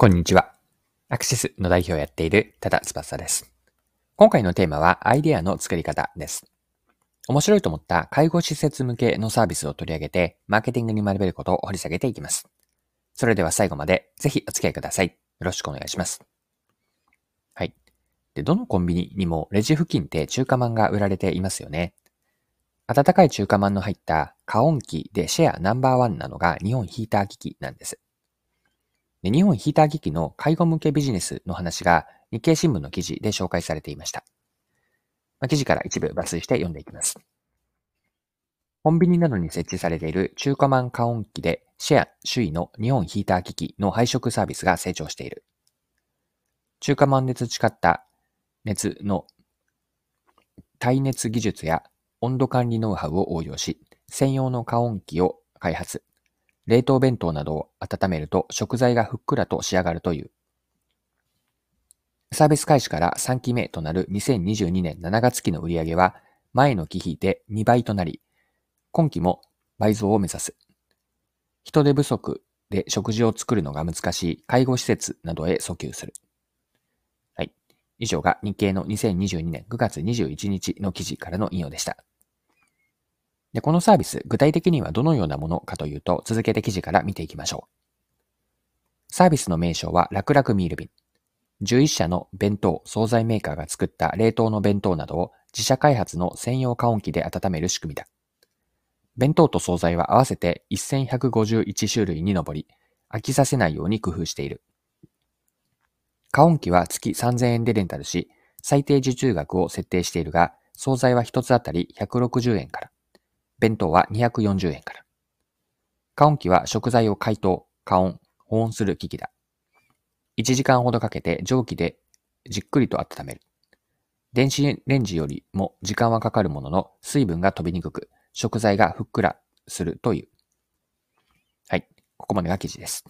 こんにちは。アクシスの代表をやっている多田翼です。今回のテーマはアイデアの作り方です。面白いと思った介護施設向けのサービスを取り上げて、マーケティングに学べることを掘り下げていきます。それでは最後までぜひお付き合いください。よろしくお願いします。はい。で、どのコンビニにもレジ付近って中華まんが売られていますよね。温かい中華まんの入った加温器でシェアナンバーワンなのが日本ヒーター機器なんです。日本ヒーター機器の介護向けビジネスの話が日経新聞の記事で紹介されていました。記事から一部抜粋して読んでいきます。コンビニなどに設置されている中華マン加温機でシェア首位の日本ヒーター機器の配色サービスが成長している。中華マンで培った熱の耐熱技術や温度管理ノウハウを応用し、専用の加温機を開発。冷凍弁当などを温めると食材がふっくらと仕上がるという。サービス開始から3期目となる2022年7月期の売り上げは前の期比で2倍となり、今期も倍増を目指す。人手不足で食事を作るのが難しい介護施設などへ訴求する。はい。以上が日経の2022年9月21日の記事からの引用でした。で、このサービス、具体的にはどのようなものかというと、続けて記事から見ていきましょう。サービスの名称は、楽々ミール便。11社の弁当、惣菜メーカーが作った冷凍の弁当などを自社開発の専用加温器で温める仕組みだ。弁当と惣菜は合わせて1151種類に上り、飽きさせないように工夫している。加温器は月3000円でレンタルし、最低受注額を設定しているが、惣菜は1つあたり160円から。弁当は240円から。加温器は食材を解凍、加温、保温する機器だ。1時間ほどかけて蒸気でじっくりと温める。電子レンジよりも時間はかかるものの水分が飛びにくく、食材がふっくらするという。はい。ここまでが記事です。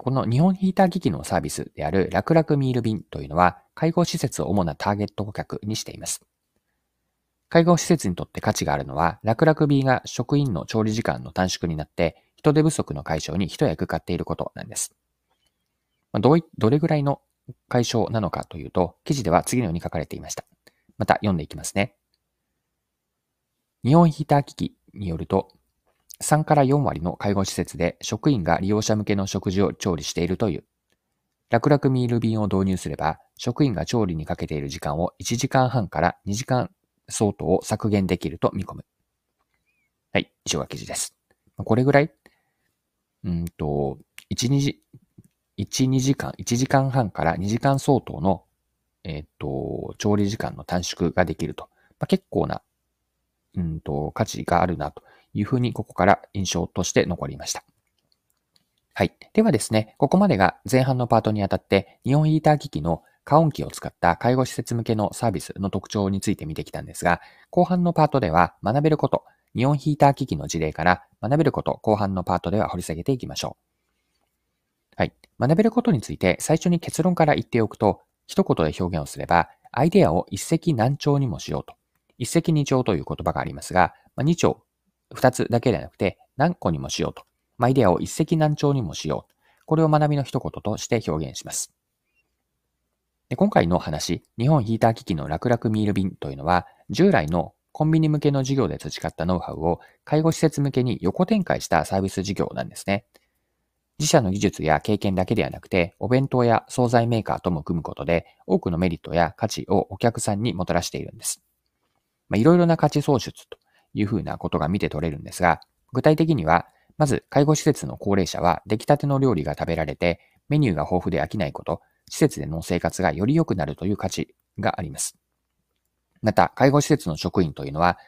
この日本ヒーター機器のサービスである楽々ミール便というのは、介護施設を主なターゲット顧客にしています。介護施設にとって価値があるのは、楽々 B が職員の調理時間の短縮になって、人手不足の解消に一役買っていることなんです。どうい、どれぐらいの解消なのかというと、記事では次のように書かれていました。また読んでいきますね。日本ヒーター機器によると、3から4割の介護施設で職員が利用者向けの食事を調理しているという。楽々ミール便を導入すれば、職員が調理にかけている時間を1時間半から2時間相当を削減できると見込む。はい、以上が記事です。これぐらい、うんと、1、2時、1、2時間、1時間半から2時間相当の、えっ、ー、と、調理時間の短縮ができると。まあ、結構な、うんと、価値があるなというふうに、ここから印象として残りました。はい。ではですね、ここまでが前半のパートにあたって、日本ヒーター機器の加温器を使った介護施設向けのサービスの特徴について見てきたんですが、後半のパートでは学べること、日本ヒーター機器の事例から学べること、後半のパートでは掘り下げていきましょう。はい。学べることについて最初に結論から言っておくと、一言で表現をすれば、アイデアを一石何鳥にもしようと。一石二鳥という言葉がありますが、まあ、二鳥、二つだけではなくて何個にもしようと。まあ、アイデアを一石何鳥にもしよう。これを学びの一言として表現します。で今回の話、日本ヒーター機器の楽々ミール便というのは、従来のコンビニ向けの事業で培ったノウハウを介護施設向けに横展開したサービス事業なんですね。自社の技術や経験だけではなくて、お弁当や惣菜メーカーとも組むことで、多くのメリットや価値をお客さんにもたらしているんです。いろいろな価値創出というふうなことが見て取れるんですが、具体的には、まず介護施設の高齢者は出来たての料理が食べられて、メニューが豊富で飽きないこと、施設での生活がより良くなるという価値があります。また、介護施設の職員というのは、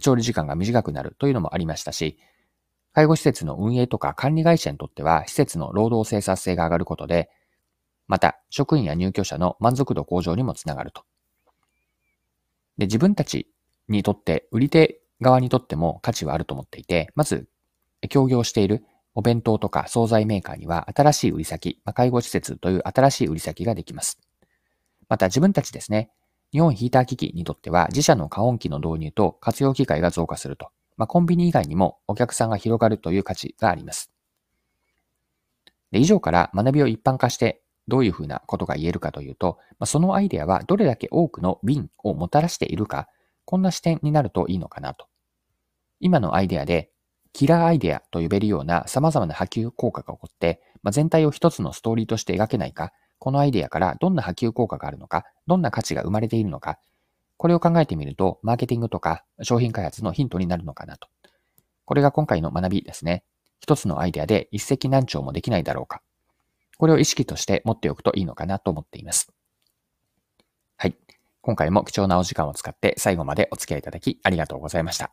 調理時間が短くなるというのもありましたし、介護施設の運営とか管理会社にとっては、施設の労働生産性が上がることで、また、職員や入居者の満足度向上にもつながると。で、自分たちにとって、売り手側にとっても価値はあると思っていて、まず、協業しているお弁当とか惣菜メーカーには新しい売り先、まあ、介護施設という新しい売り先ができます。また自分たちですね、日本ヒーター機器にとっては自社の加温機の導入と活用機会が増加すると、まあ、コンビニ以外にもお客さんが広がるという価値があります。で以上から学びを一般化してどういうふうなことが言えるかというと、まあ、そのアイデアはどれだけ多くのウィンをもたらしているか、こんな視点になるといいのかなと。今のアイデアで、キラーアイデアと呼べるような様々な波及効果が起こって、まあ、全体を一つのストーリーとして描けないか、このアイデアからどんな波及効果があるのか、どんな価値が生まれているのか、これを考えてみると、マーケティングとか商品開発のヒントになるのかなと。これが今回の学びですね。一つのアイデアで一石何鳥もできないだろうか。これを意識として持っておくといいのかなと思っています。はい。今回も貴重なお時間を使って最後までお付き合いいただきありがとうございました。